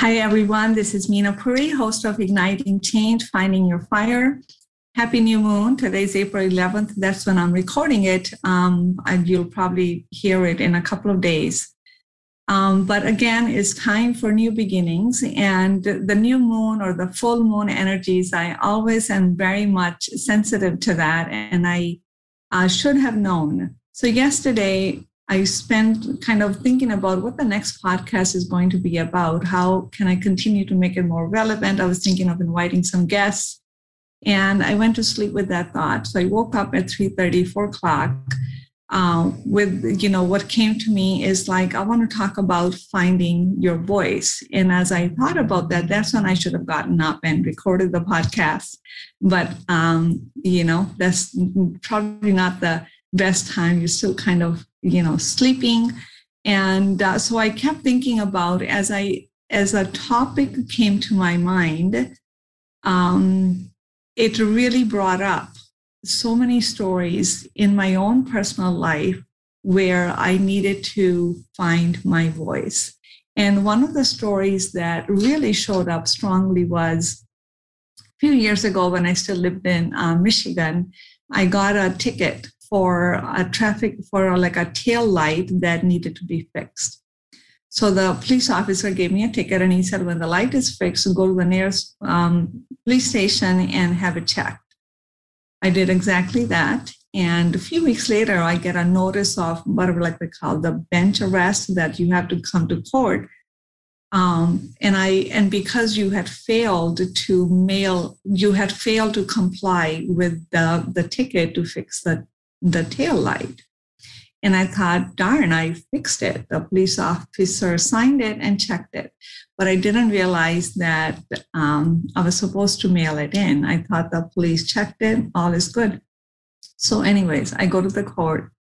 Hi, everyone. This is Mina Puri, host of Igniting Change, Finding Your Fire. Happy New Moon. Today's April 11th. That's when I'm recording it. Um, and you'll probably hear it in a couple of days. Um, but again, it's time for new beginnings. And the new moon or the full moon energies, I always am very much sensitive to that. And I uh, should have known. So, yesterday, I spent kind of thinking about what the next podcast is going to be about. How can I continue to make it more relevant? I was thinking of inviting some guests, and I went to sleep with that thought. So I woke up at 3:30, 4 o'clock. Uh, with you know what came to me is like I want to talk about finding your voice. And as I thought about that, that's when I should have gotten up and recorded the podcast. But um, you know, that's probably not the best time. You're still kind of you know sleeping and uh, so i kept thinking about as i as a topic came to my mind um, it really brought up so many stories in my own personal life where i needed to find my voice and one of the stories that really showed up strongly was a few years ago when i still lived in uh, michigan i got a ticket for a traffic for like a tail light that needed to be fixed. So the police officer gave me a ticket and he said, when the light is fixed, go to the nearest um, police station and have it checked. I did exactly that. And a few weeks later, I get a notice of whatever, like they call the bench arrest, that you have to come to court. Um, and I and because you had failed to mail, you had failed to comply with the the ticket to fix the the tail light. And I thought, darn, I fixed it. The police officer signed it and checked it. But I didn't realize that um, I was supposed to mail it in. I thought the police checked it, all is good. So, anyways, I go to the court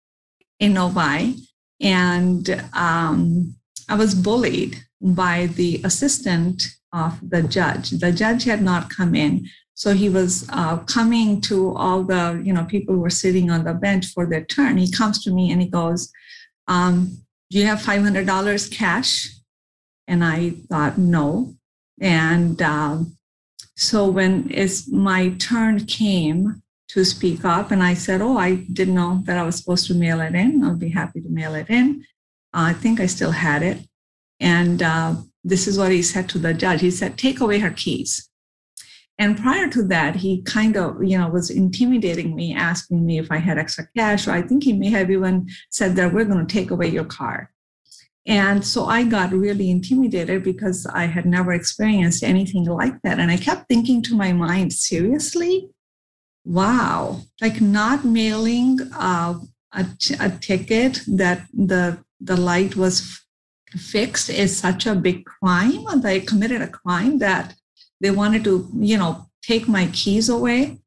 in Novi and um, I was bullied by the assistant of the judge. The judge had not come in. So he was uh, coming to all the, you know, people who were sitting on the bench for their turn. He comes to me and he goes, um, do you have $500 cash? And I thought, no. And um, so when it's my turn came to speak up, and I said, oh, I didn't know that I was supposed to mail it in. I'll be happy to mail it in. Uh, I think I still had it. And uh, this is what he said to the judge. He said, take away her keys. And prior to that, he kind of, you know, was intimidating me, asking me if I had extra cash, or I think he may have even said that we're going to take away your car. And so I got really intimidated because I had never experienced anything like that. And I kept thinking to my mind, seriously? Wow, like not mailing uh, a, a ticket that the the light was fixed is such a big crime. I committed a crime that they wanted to, you know, take my keys away.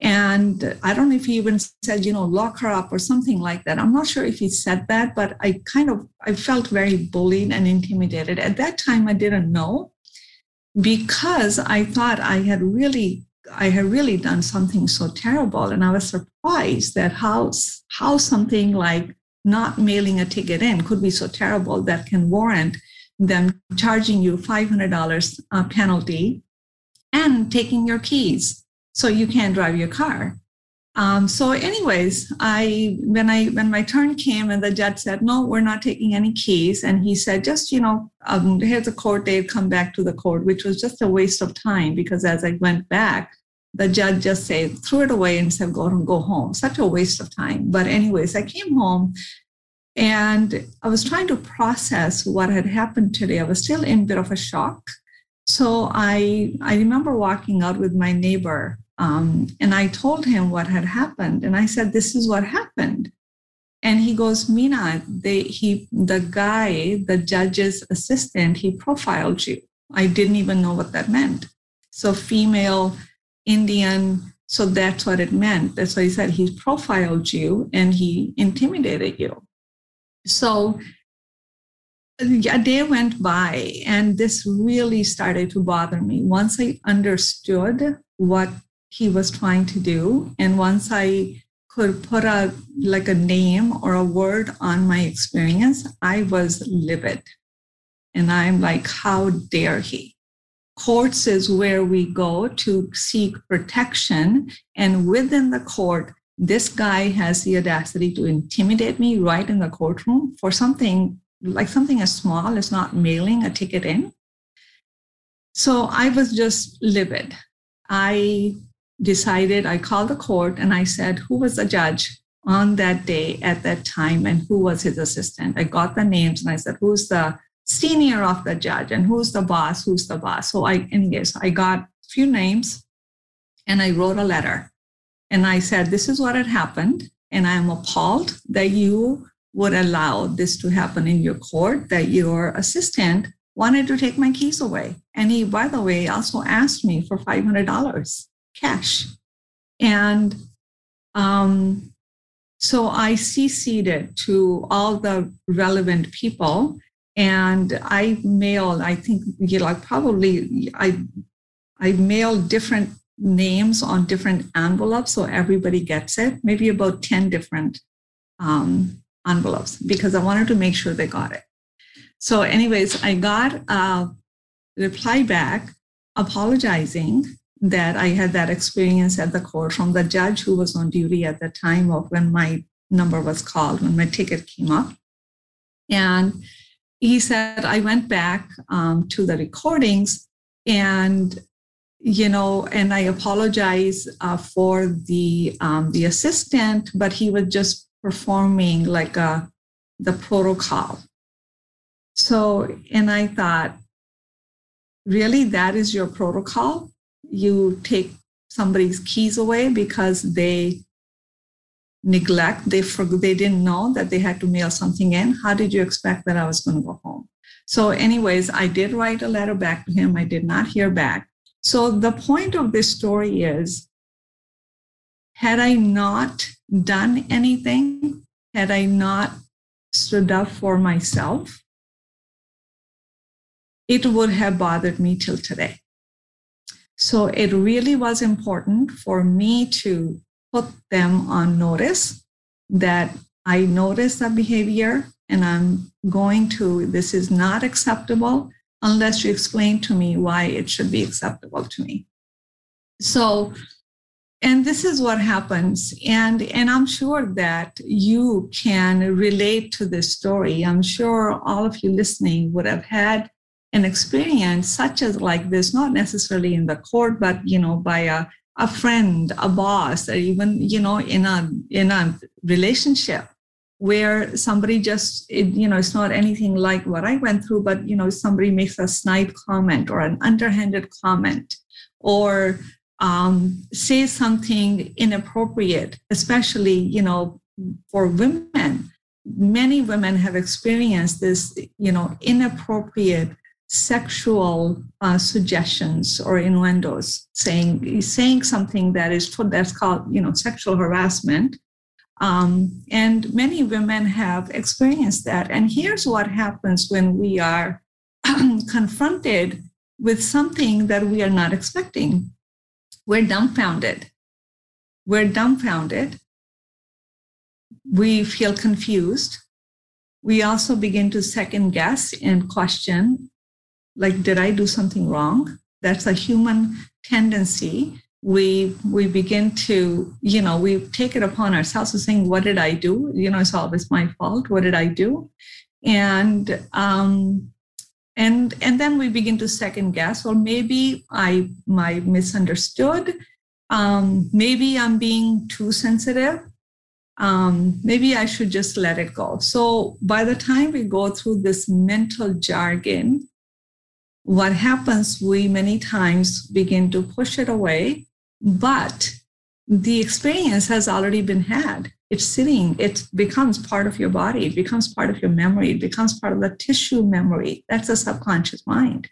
And I don't know if he even said, you know, lock her up or something like that. I'm not sure if he said that, but I kind of I felt very bullied and intimidated. At that time, I didn't know because I thought I had really I had really done something so terrible. And I was surprised that how how something like not mailing a ticket in could be so terrible that can warrant them charging you $500 uh, penalty and taking your keys so you can't drive your car. Um, so, anyways, I when I when my turn came and the judge said, "No, we're not taking any keys," and he said, "Just you know, um, here's a court date. Come back to the court," which was just a waste of time because as I went back, the judge just said, threw it away and said, "Go go home." Such a waste of time. But anyways, I came home and I was trying to process what had happened today. I was still in a bit of a shock so I I remember walking out with my neighbor, um, and I told him what had happened, and I said, "This is what happened." And he goes, "Mina, they he the guy, the judge's assistant, he profiled you. I didn't even know what that meant. So female, Indian, so that's what it meant. That's why he said he profiled you and he intimidated you. So a day went by and this really started to bother me once i understood what he was trying to do and once i could put a like a name or a word on my experience i was livid And I'm like, how dare he? Courts is where we go to seek protection. And within the court, this guy has the audacity to intimidate me right in the courtroom for something like something as small as not mailing a ticket in. So I was just livid. I decided, I called the court and I said, who was the judge on that day at that time and who was his assistant? I got the names and I said, who's the senior of the judge and who's the boss? Who's the boss? So I, anyways, I got a few names and I wrote a letter and I said, This is what had happened. And I am appalled that you would allow this to happen in your court, that your assistant wanted to take my keys away. And he, by the way, also asked me for $500 cash. And um, so I CC'd it to all the relevant people. And I mailed, I think, you know, probably I I mailed different names on different envelopes so everybody gets it, maybe about 10 different um, envelopes because I wanted to make sure they got it. So, anyways, I got a reply back apologizing that I had that experience at the court from the judge who was on duty at the time of when my number was called, when my ticket came up. And he said, I went back um, to the recordings and you know, and I apologize uh, for the um, the assistant, but he was just performing like a uh, the protocol. So, and I thought, really, that is your protocol? You take somebody's keys away because they neglect, they forgot, they didn't know that they had to mail something in. How did you expect that I was going to go home? So, anyways, I did write a letter back to him. I did not hear back. So the point of this story is had I not done anything, had I not stood up for myself, it would have bothered me till today. So it really was important for me to put them on notice that I noticed that behavior and I'm going to, this is not acceptable unless you explain to me why it should be acceptable to me. So, and this is what happens. And and i'm sure that you can relate to this story. I'm sure all of you listening would have had an experience such as like this not necessarily in the court but you know by a, a friend a boss or even you know in a in a relationship where somebody just it, you know it's not anything like what i went through but you know somebody makes a snide comment or an underhanded comment or um, say something inappropriate especially you know for women. Many women have experienced this you know inappropriate sexual uh, suggestions or innuendos saying saying something that is that's called you know sexual harassment. Um, and many women have experienced that. And here's what happens when we are confronted with something that we are not expecting we're dumbfounded. We're dumbfounded. We feel confused. We also begin to second guess and question like, did I do something wrong? That's a human tendency we we begin to you know we take it upon ourselves to saying what did i do you know it's always my fault what did i do and um and and then we begin to second guess or maybe i my misunderstood. Um maybe i'm being too sensitive. Um maybe i should just let it go. So by the time we go through this mental jargon what happens we many times begin to push it away. But the experience has already been had. It's sitting, it becomes part of your body, it becomes part of your memory, it becomes part of the tissue memory. That's the subconscious mind.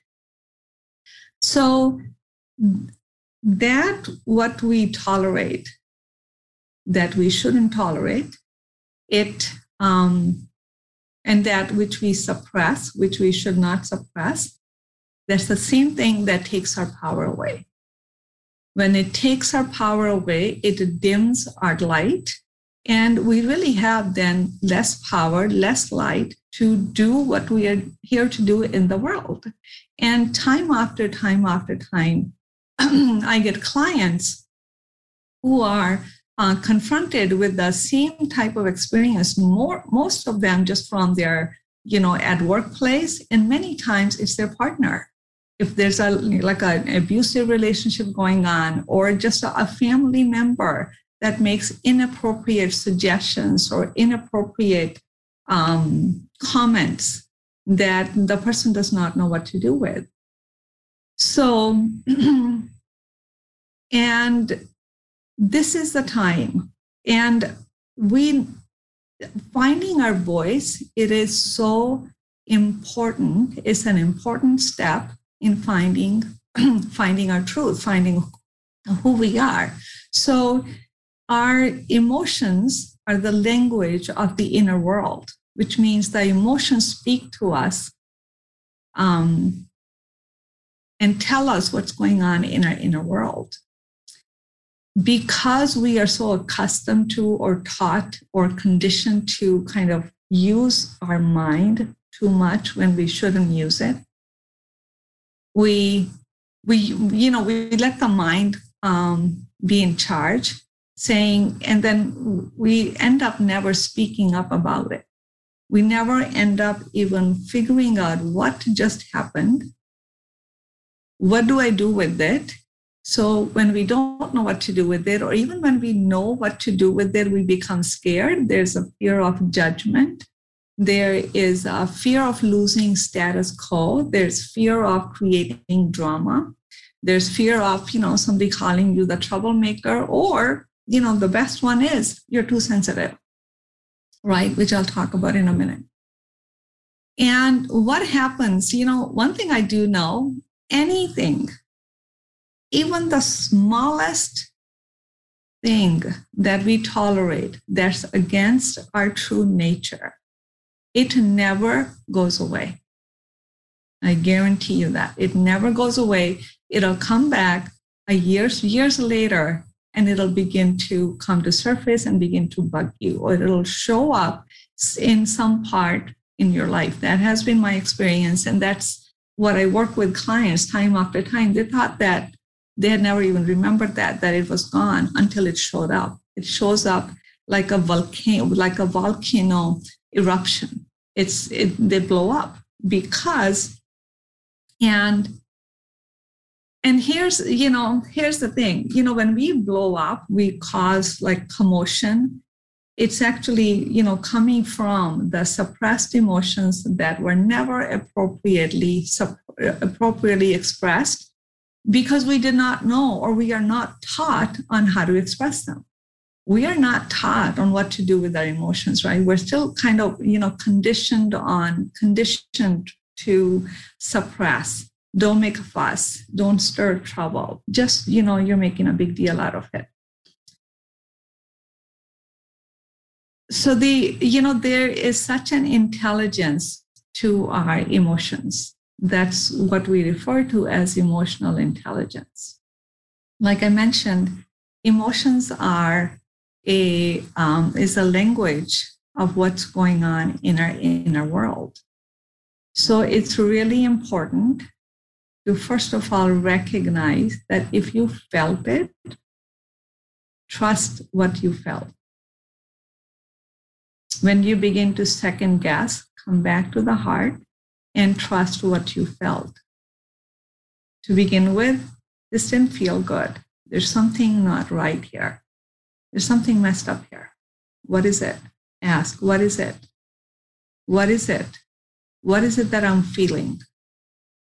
So, that what we tolerate, that we shouldn't tolerate, it, um, and that which we suppress, which we should not suppress, that's the same thing that takes our power away. When it takes our power away, it dims our light. And we really have then less power, less light to do what we are here to do in the world. And time after time after time, I get clients who are uh, confronted with the same type of experience. More, most of them just from their, you know, at workplace, and many times it's their partner. If there's a like an abusive relationship going on, or just a, family member that makes inappropriate suggestions or inappropriate um, comments that the person does not know what to do with. So, and this is the time. And we, finding our voice, it is so important. It's an important step in finding, finding our truth, finding who we are. So, our emotions are the language of the inner world, which means the emotions speak to us um, and tell us what's going on in our inner world. Because we are so accustomed to, or taught, or conditioned to kind of use our mind too much when we shouldn't use it, we we you know we let the mind um, be in charge saying, and then we end up never speaking up about it. We never end up even figuring out what just happened. What do I do with it? So when we don't know what to do with it, or even when we know what to do with it, we become scared. There's a fear of judgment. There is a fear of losing status quo. There's fear of creating drama. There's fear of, you know, somebody calling you the troublemaker or you know, the best one is you're too sensitive, right? Which I'll talk about in a minute. And what happens, you know, one thing I do know anything, even the smallest thing that we tolerate that's against our true nature, it never goes away. I guarantee you that it never goes away. It'll come back a years years later and it'll begin to come to surface and begin to bug you or it'll show up in some part in your life that has been my experience and that's what i work with clients time after time they thought that they had never even remembered that that it was gone until it showed up it shows up like a volcano like a volcano eruption. It's it, they blow up because and and here's you know here's the thing. You know when we blow up we cause like commotion. It's actually you know coming from the suppressed emotions that were never appropriately appropriately expressed because we did not know or we are not taught on how to express them we are not taught on what to do with our emotions right? We're still kind of you know conditioned on conditioned to suppress. Don't make a fuss. Don't stir trouble. Just you know you're making a big deal out of it. So the you know there is such an intelligence to our emotions. That's what we refer to as emotional intelligence. Like i mentioned emotions are a um, is a language of what's going on in our inner world so it's really important to first of all recognize that if you felt it, trust what you felt. When you begin to second guess, come back to the heart and trust what you felt. To begin with, this didn't feel good. There's something not right here. There's something messed up here. What is it? Ask, what is it? What is it? What is it that I'm feeling?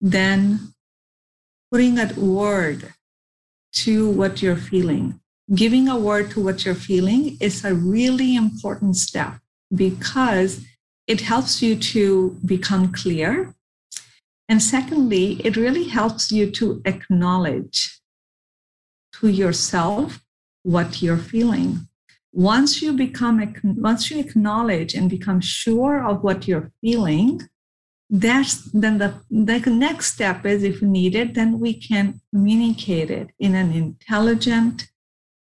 Then putting a word to what you're feeling. Giving a word to what you're feeling is a really important step because it helps you to become clear. And secondly, it really helps you to acknowledge to yourself what you're feeling. Once you become, once you acknowledge and become sure of what you're feeling, that's then the, the next step is if needed then we can communicate it in an intelligent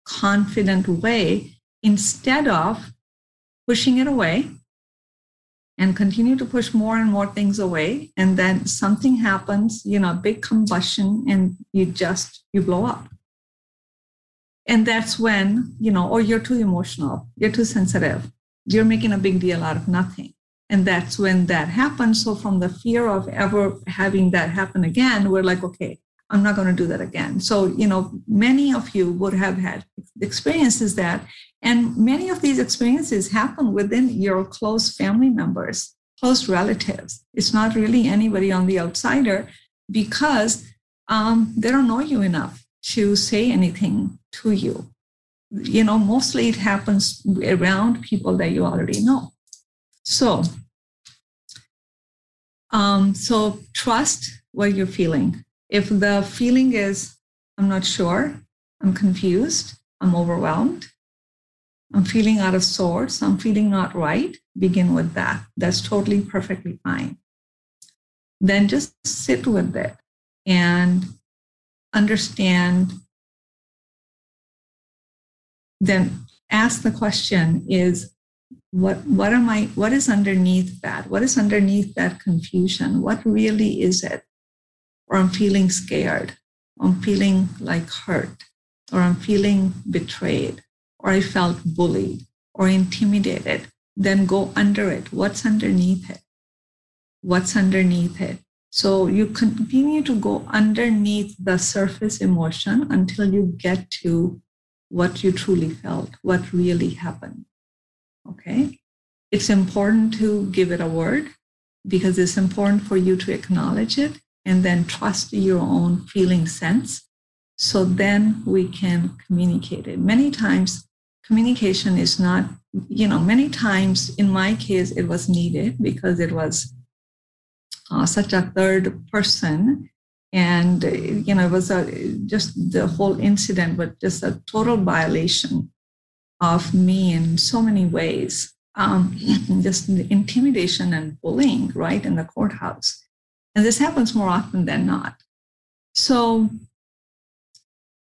confident way instead of pushing it away and continue to push more and more things away and then something happens you know big combustion and you just you blow up and that's when you know or you're too emotional you're too sensitive you're making a big deal out of nothing. And that's when that happens. So from the fear of ever having that happen again we're like okay i'm not going to do that again. So you know many of you would have had experiences that and many of these experiences happen within your close family members close relatives. It's not really anybody on the outsider because um, they don't know you enough to say anything to you. You know mostly it happens around people that you already know. So um, so trust what you're feeling. If the feeling is i'm not sure i'm confused i'm overwhelmed i'm feeling out of sorts i'm feeling not right begin with that. That's totally perfectly fine. Then just sit with it and understand then ask the question is what what am i what is underneath that? What is underneath that confusion? What really is it? Or i'm feeling scared i'm feeling like hurt or i'm feeling betrayed or i felt bullied or intimidated then go under it. What's underneath it? What's underneath it so you continue to go underneath the surface emotion until you get to what you truly felt, what really happened. Okay? It's important to give it a word because it's important for you to acknowledge it and then trust your own feeling sense. So then we can communicate it. Many times, communication is not, you know, many times in my case, it was needed because it was uh, such a third person. And you know it was a just the whole incident was just a total violation of me in so many ways. Um, just intimidation and bullying right in the courthouse. And this happens more often than not. So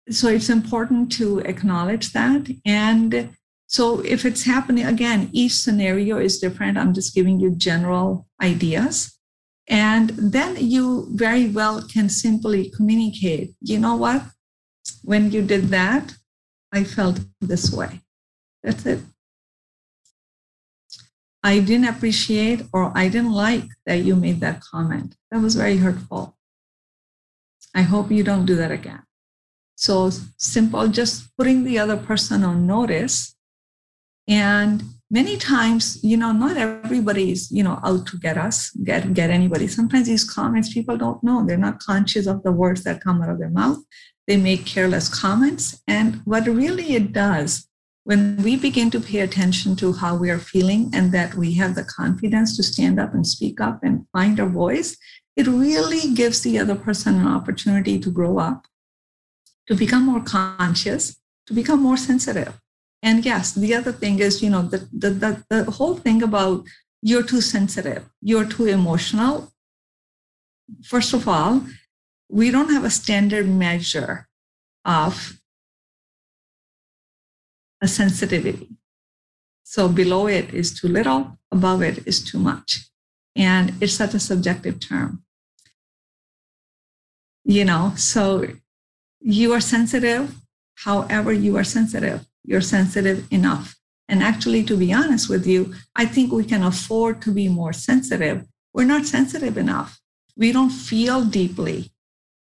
so it's important to acknowledge that. And so if it's happening again each scenario is different. I'm just giving you general ideas and then you very well can simply communicate, you know what? When you did that, I felt this way. That's it. I didn't appreciate or I didn't like that you made that comment. That was very hurtful. I hope you don't do that again. So simple, just putting the other person on notice and many times you know not everybody's you know out to get us get get anybody. Sometimes these comments people don't know. They're not conscious of the words that come out of their mouth. They make careless comments. And what really it does when we begin to pay attention to how we are feeling and that we have the confidence to stand up and speak up and find our voice it really gives the other person an opportunity to grow up to become more conscious to become more sensitive and yes, the other thing is, you know, the, the, the, the whole thing about you're too sensitive, you're too emotional. First of all, we don't have a standard measure of a sensitivity. So below it is too little, above it is too much. And it's such a subjective term. You know, so you are sensitive, however, you are sensitive you're sensitive enough. And actually, to be honest with you, I think we can afford to be more sensitive. We're not sensitive enough. We don't feel deeply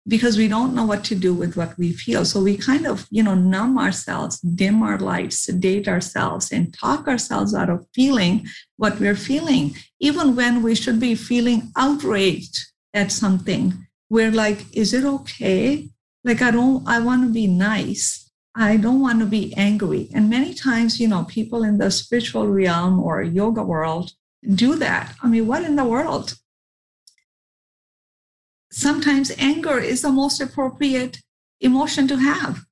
because we don't know what to do with what we feel. So we kind of, you know, numb ourselves, dim our lights, sedate ourselves, and talk ourselves out of feeling what we're feeling. Even when we should be feeling outraged at something, we're like, is it okay? Like, I don't, I want to be nice I don't want to be angry. And many times, you know, people in the spiritual realm or yoga world do that. I mean, what in the world? Sometimes anger is the most appropriate emotion to have.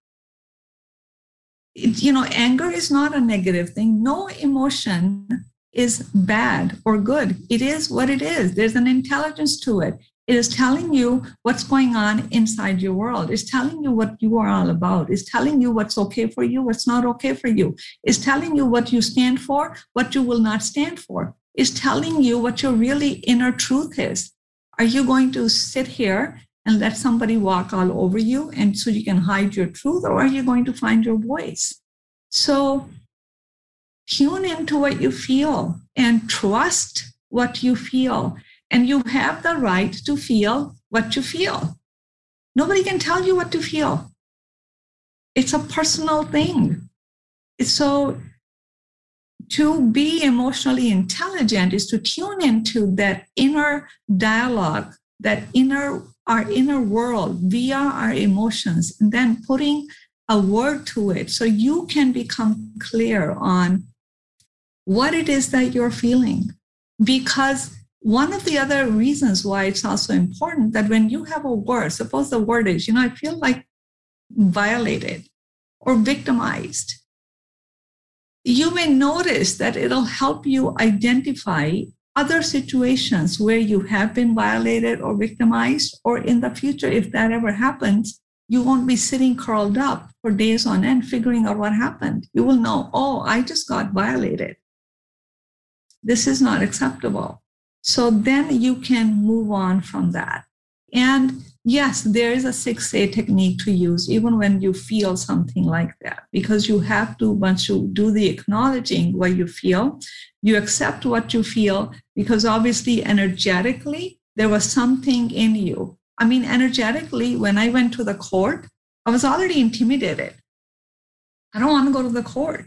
It, you know, anger is not a negative thing. No emotion is bad or good. It is what it is. There's an intelligence to it. It is telling you what's going on inside your world. It's telling you what you are all about. It's telling you what's okay for you, what's not okay for you. It's telling you what you stand for, what you will not stand for. is telling you what your really inner truth is. Are you going to sit here and let somebody walk all over you and so you can hide your truth, or are you going to find your voice? So tune into what you feel and trust what you feel. And you have the right to feel what you feel. Nobody can tell you what to feel. It's a personal thing. So to be emotionally intelligent is to tune into that inner dialogue, that inner our inner world via our emotions, and then putting a word to it so you can become clear on what it is that you're feeling. Because one of the other reasons why it's also important that when you have a word, suppose the word is, you know, I feel like violated or victimized you may notice that it'll help you identify other situations where you have been violated or victimized, or in the future, if that ever happens, you won't be sitting curled up for days on end figuring out what happened. You will know, oh, I just got violated. This is not acceptable. So then you can move on from that. And yes, there is a 6A technique to use even when you feel something like that, because you have to, once you do the acknowledging what you feel, you accept what you feel, because obviously, energetically, there was something in you. I mean, energetically, when I went to the court, I was already intimidated. I don't want to go to the court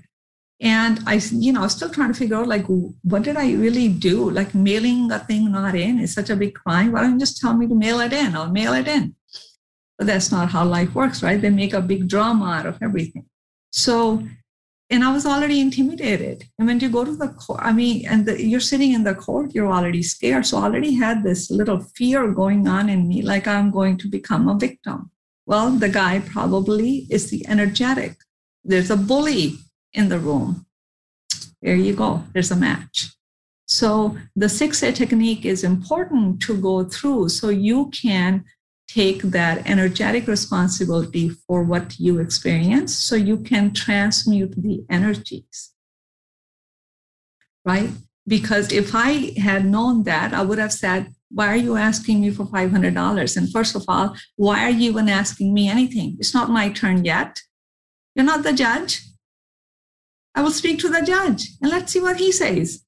and i you know i was still trying to figure out like what did i really do? Like mailing a thing not in is such a big crime. Why don't you just tell me to mail it in? I'll mail it in. But that's not how life works right? They make a big drama out of everything. So and i was already intimidated. And when you go to the court i mean and the, you're sitting in the court you're already scared. So I already had this little fear going on in me like i'm going to become a victim. Well the guy probably is the energetic. There's a bully in the room. There you go, there's a match. So the 6A technique is important to go through so you can take that energetic responsibility for what you experience so you can transmute the energies. Right? Because if I had known that, I would have said, why are you asking me for $500? And first of all, why are you even asking me anything? It's not my turn yet. You're not the judge. I will speak to the judge and let's see what he says.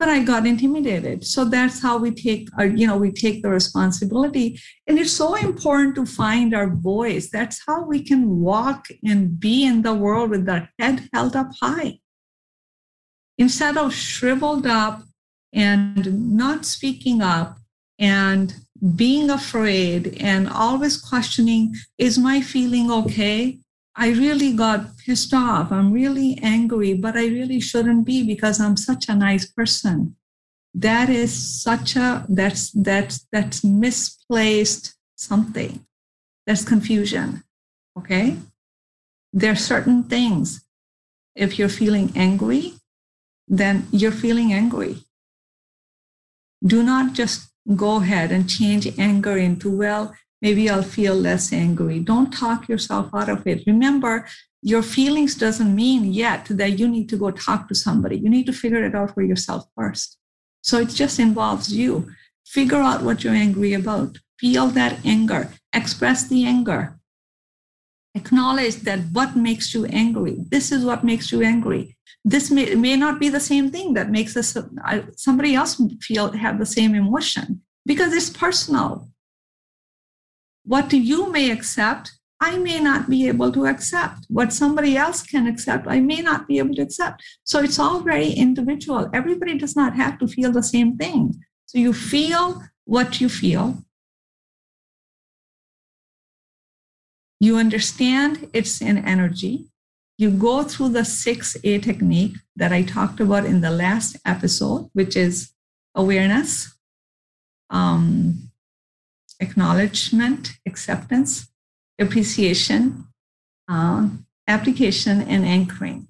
But I got intimidated. So that's how we take our, you know, we take the responsibility. And it's so important to find our voice. That's how we can walk and be in the world with our head held up high. Instead of shriveled up and not speaking up and being afraid and always questioning, is my feeling okay? I really got pissed off. I'm really angry, but I really shouldn't be because I'm such a nice person. That is such a that's that's that's misplaced something. That's confusion. Okay? There are certain things. If you're feeling angry, then you're feeling angry. Do not just go ahead and change anger into, well, maybe I'll feel less angry. Don't talk yourself out of it. Remember, your feelings doesn't mean yet that you need to go talk to somebody. You need to figure it out for yourself first. So it just involves you. Figure out what you're angry about. Feel that anger. Express the anger. Acknowledge that what makes you angry. This is what makes you angry. This may, may not be the same thing that makes us uh, somebody else feel have the same emotion because it's personal what you may accept, I may not be able to accept. What somebody else can accept, I may not be able to accept. So it's all very individual. Everybody does not have to feel the same thing. So you feel what you feel. You understand it's an energy. You go through the 6A technique that I talked about in the last episode, which is awareness, um, acknowledgement, acceptance, appreciation, uh, application, and anchoring,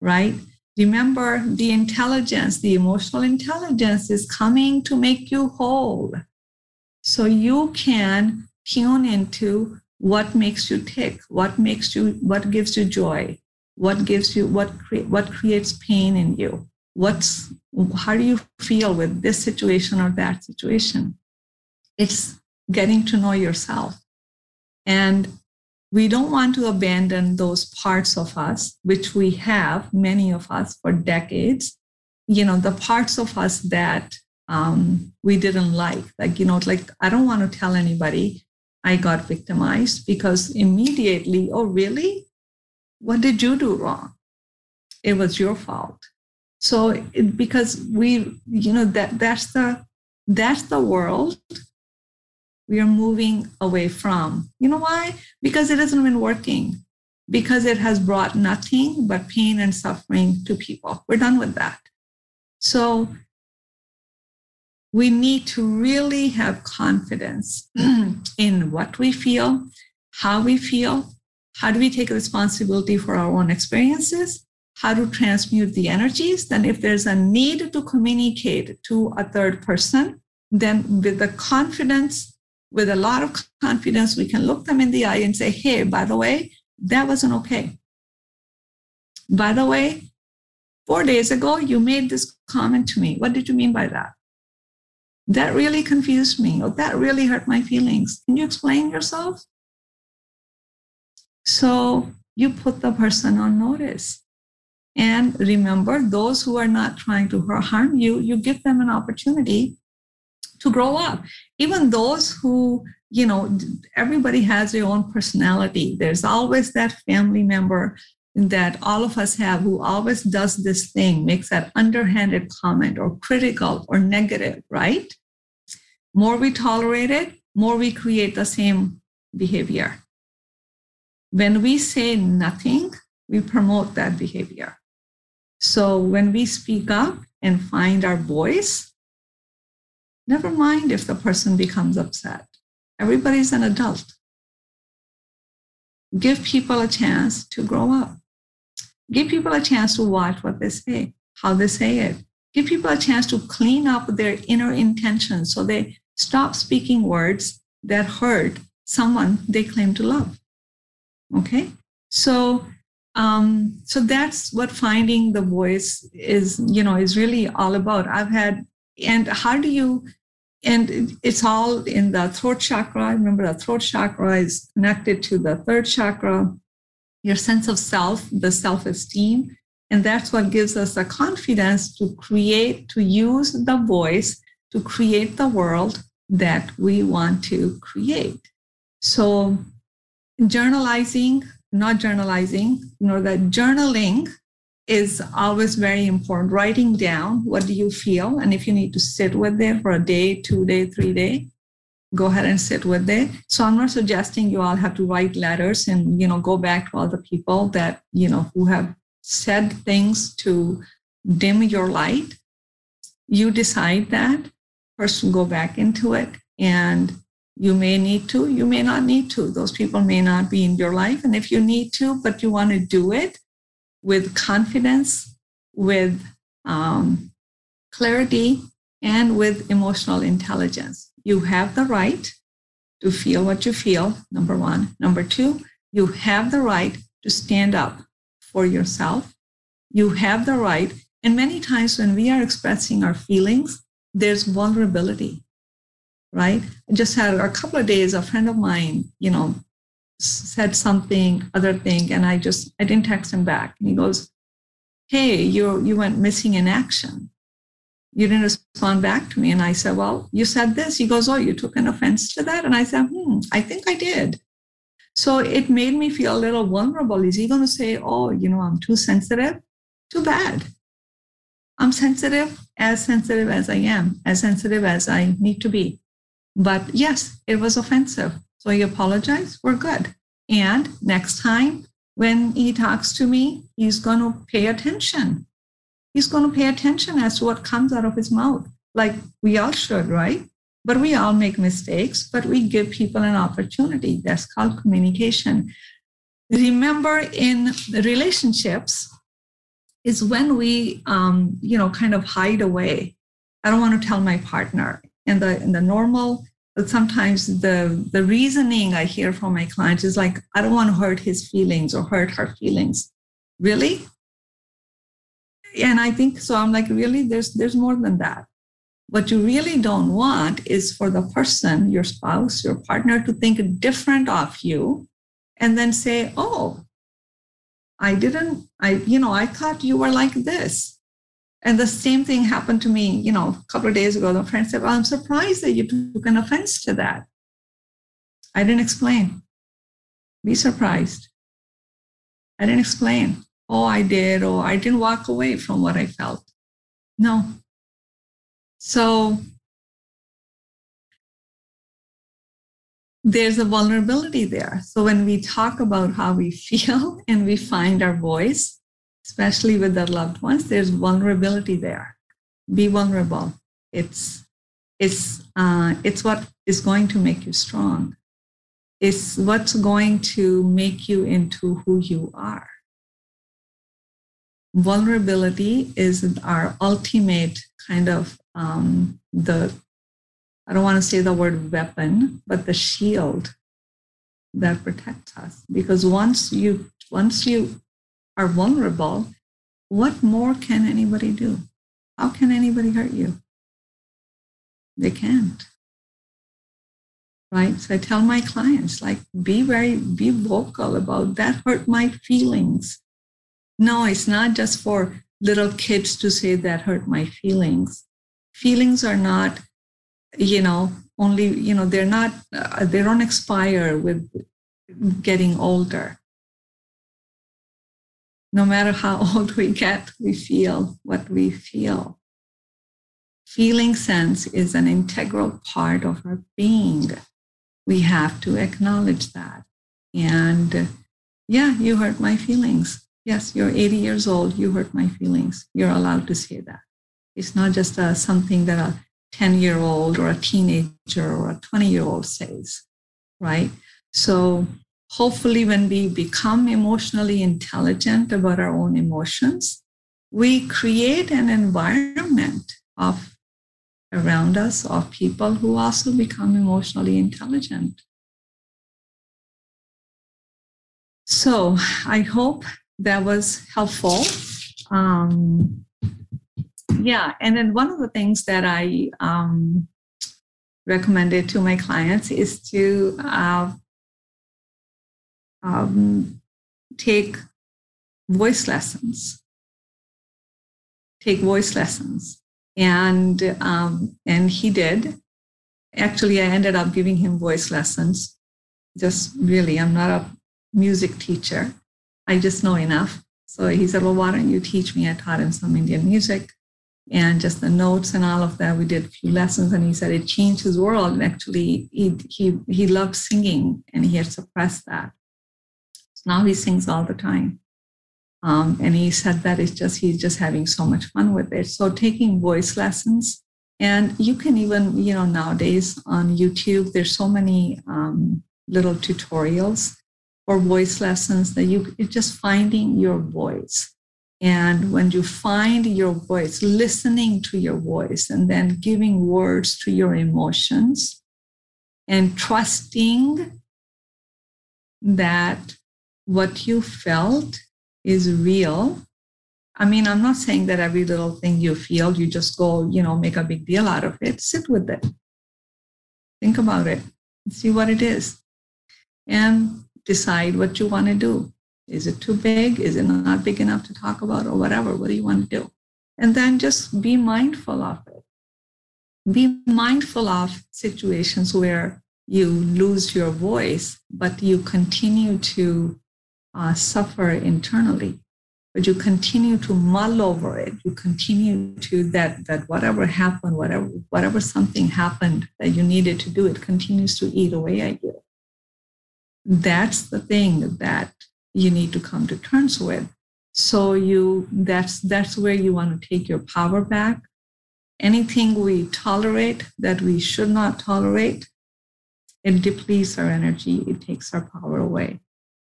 right? Remember, the intelligence, the emotional intelligence is coming to make you whole. So you can tune into what makes you tick, what makes you, what gives you joy, what gives you, what, cre- what creates pain in you. what's how do you feel with this situation or that situation it's getting to know yourself. And we don't want to abandon those parts of us which we have many of us for decades. You know the parts of us that um, we didn't like like you know like i don't want to tell anybody i got victimized because immediately oh really? What did you do wrong? It was your fault. So it, because we you know that that's the that's the world we are moving away from. You know why? Because it hasn't been working. Because it has brought nothing but pain and suffering to people. We're done with that. So we need to really have confidence in what we feel, how we feel, how do we take responsibility for our own experiences, how to transmute the energies. Then, if there's a need to communicate to a third person, then with the confidence, with a lot of confidence, we can look them in the eye and say, hey, by the way, that wasn't okay. By the way, four days ago, you made this comment to me. What did you mean by that? That really confused me, or that really hurt my feelings. Can you explain yourself? So you put the person on notice. And remember, those who are not trying to harm you, you give them an opportunity to grow up. Even those who, you know, everybody has their own personality. There's always that family member that all of us have who always does this thing, makes that underhanded comment or critical or negative, right? More we tolerate it, more we create the same behavior. When we say nothing, we promote that behavior. So when we speak up and find our voice, never mind if the person becomes upset. Everybody's an adult. Give people a chance to grow up. Give people a chance to watch what they say, how they say it. Give people a chance to clean up their inner intentions so they stop speaking words that hurt someone they claim to love. Okay? So um, so that's what finding the voice is, you know, is really all about. I've had, and how do you, and it's all in the throat chakra. Remember, the throat chakra is connected to the third chakra, your sense of self, the self esteem. And that's what gives us the confidence to create, to use the voice to create the world that we want to create. So, journalizing, not journalizing, you know, that journaling is always very important. Writing down what do you feel, and if you need to sit with it for a day, two day, three day, go ahead and sit with it. So I'm not suggesting you all have to write letters and you know go back to all the people that you know who have said things to dim your light. You decide that. First, go back into it, and you may need to. You may not need to. Those people may not be in your life, and if you need to, but you want to do it with confidence, with um, clarity, and with emotional intelligence you have the right to feel what you feel, number one. Number two, you have the right to stand up for yourself. You have the right. And many times when we are expressing our feelings, there's vulnerability, right? I just had a couple of days, a friend of mine, you know, said something, other thing, and I just, I didn't text him back. And he goes, Hey, you you went missing in action you didn't respond back to me. And I said, Well, you said this. He goes, Oh, you took an offense to that? And I said, Hmm, I think I did. So it made me feel a little vulnerable. Is he going to say, Oh, you know, I'm too sensitive? Too bad. I'm sensitive, as sensitive as I am, as sensitive as I need to be. But yes, it was offensive. So he apologized. We're good. And next time when he talks to me, he's going to pay attention he's going to pay attention as to what comes out of his mouth, like we all should, right? But we all make mistakes, but we give people an opportunity. That's called communication. Remember, in relationships, is when we, um, you know, kind of hide away. I don't want to tell my partner. And the in the normal, but sometimes the the reasoning I hear from my clients is like, I don't want to hurt his feelings or hurt her feelings. Really? and I think so. I'm like, really, there's there's more than that. What you really don't want is for the person, your spouse, your partner, to think different of you, and then say, "Oh, I didn't. I, you know, I thought you were like this." And the same thing happened to me, you know, a couple of days ago. The friend said, well, I'm surprised that you took an offense to that. I didn't explain. Be surprised. I didn't explain. Oh, I did, or I didn't walk away from what I felt. No. So there's a vulnerability there. So when we talk about how we feel and we find our voice, especially with our loved ones, there's vulnerability there. Be vulnerable. It's it's uh, it's what is going to make you strong. It's what's going to make you into who you are. Vulnerability is our ultimate kind of um, the I don't want to say the word weapon, but the shield that protects us. Because once you once you are vulnerable, what more can anybody do? How can anybody hurt you? They can't. Right? So I tell my clients, like, be very, be vocal about that hurt my feelings. No, it's not just for little kids to say that hurt my feelings. Feelings are not, you know, only, you know, they're not, uh, they don't expire with getting older no matter how old we get, we feel what we feel. Feeling sense is an integral part of our being. We have to acknowledge that. And yeah, you hurt my feelings. Yes, you're 80 years old. You hurt my feelings. You're allowed to say that. It's not just a, something that a 10 year old or a teenager or a 20 year old says, right? So hopefully when we become emotionally intelligent about our own emotions we create an environment of around us of people who also become emotionally intelligent. So i hope that was helpful. Um, yeah and then one of the things that i um, recommended to my clients is to uh, um, take voice lessons. Take voice lessons. And um, and he did. Actually i ended up giving him voice lessons. Just really i'm not a music teacher. I just know enough. So he said well why don't you teach me? I taught him some indian music and just the notes and all of that. We did a few lessons and he said it changed his world. And actually he he, he loved singing and he had suppressed that now he sings all the time. Um, and he said that it's just he's just having so much fun with it. So taking voice lessons, and you can even you know nowadays on YouTube there's so many um, little tutorials for voice lessons that you it's just finding your voice. And when you find your voice, listening to your voice, and then giving words to your emotions, and trusting that what you felt is real. I mean, I'm not saying that every little thing you feel, you just go, you know, make a big deal out of it. Sit with it. Think about it. See what it is. And decide what you want to do. Is it too big? Is it not big enough to talk about or whatever? What do you want to do? And then just be mindful of it. Be mindful of situations where you lose your voice, but you continue to uh, suffer internally but you continue to mull over it. You continue to that that whatever happened whatever whatever something happened that you needed to do it continues to eat away at you. That's the thing that you need to come to terms with. So you that's that's where you want to take your power back. Anything we tolerate that we should not tolerate it depletes our energy it takes our power away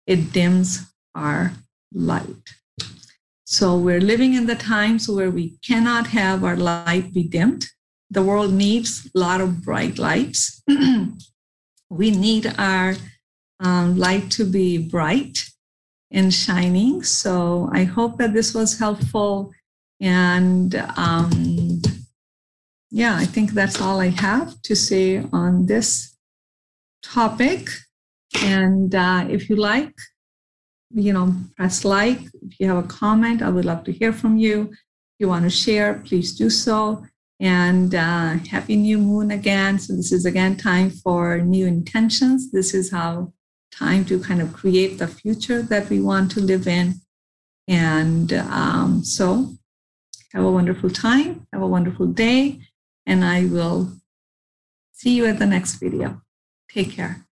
it dims our light. So we're living in the times where we cannot have our light be dimmed. The world needs a lot of bright lights. we need our um, light to be bright and shining. So I hope that this was helpful. And um, yeah, I think that's all I have to say on this topic. And uh, if you like, you know, press like. If you have a comment, I would love to hear from you. If you want to share, please do so. And uh, happy new moon again. So, this is again time for new intentions. This is how time to kind of create the future that we want to live in. And um, so, have a wonderful time, have a wonderful day, and I will see you at the next video. Take care.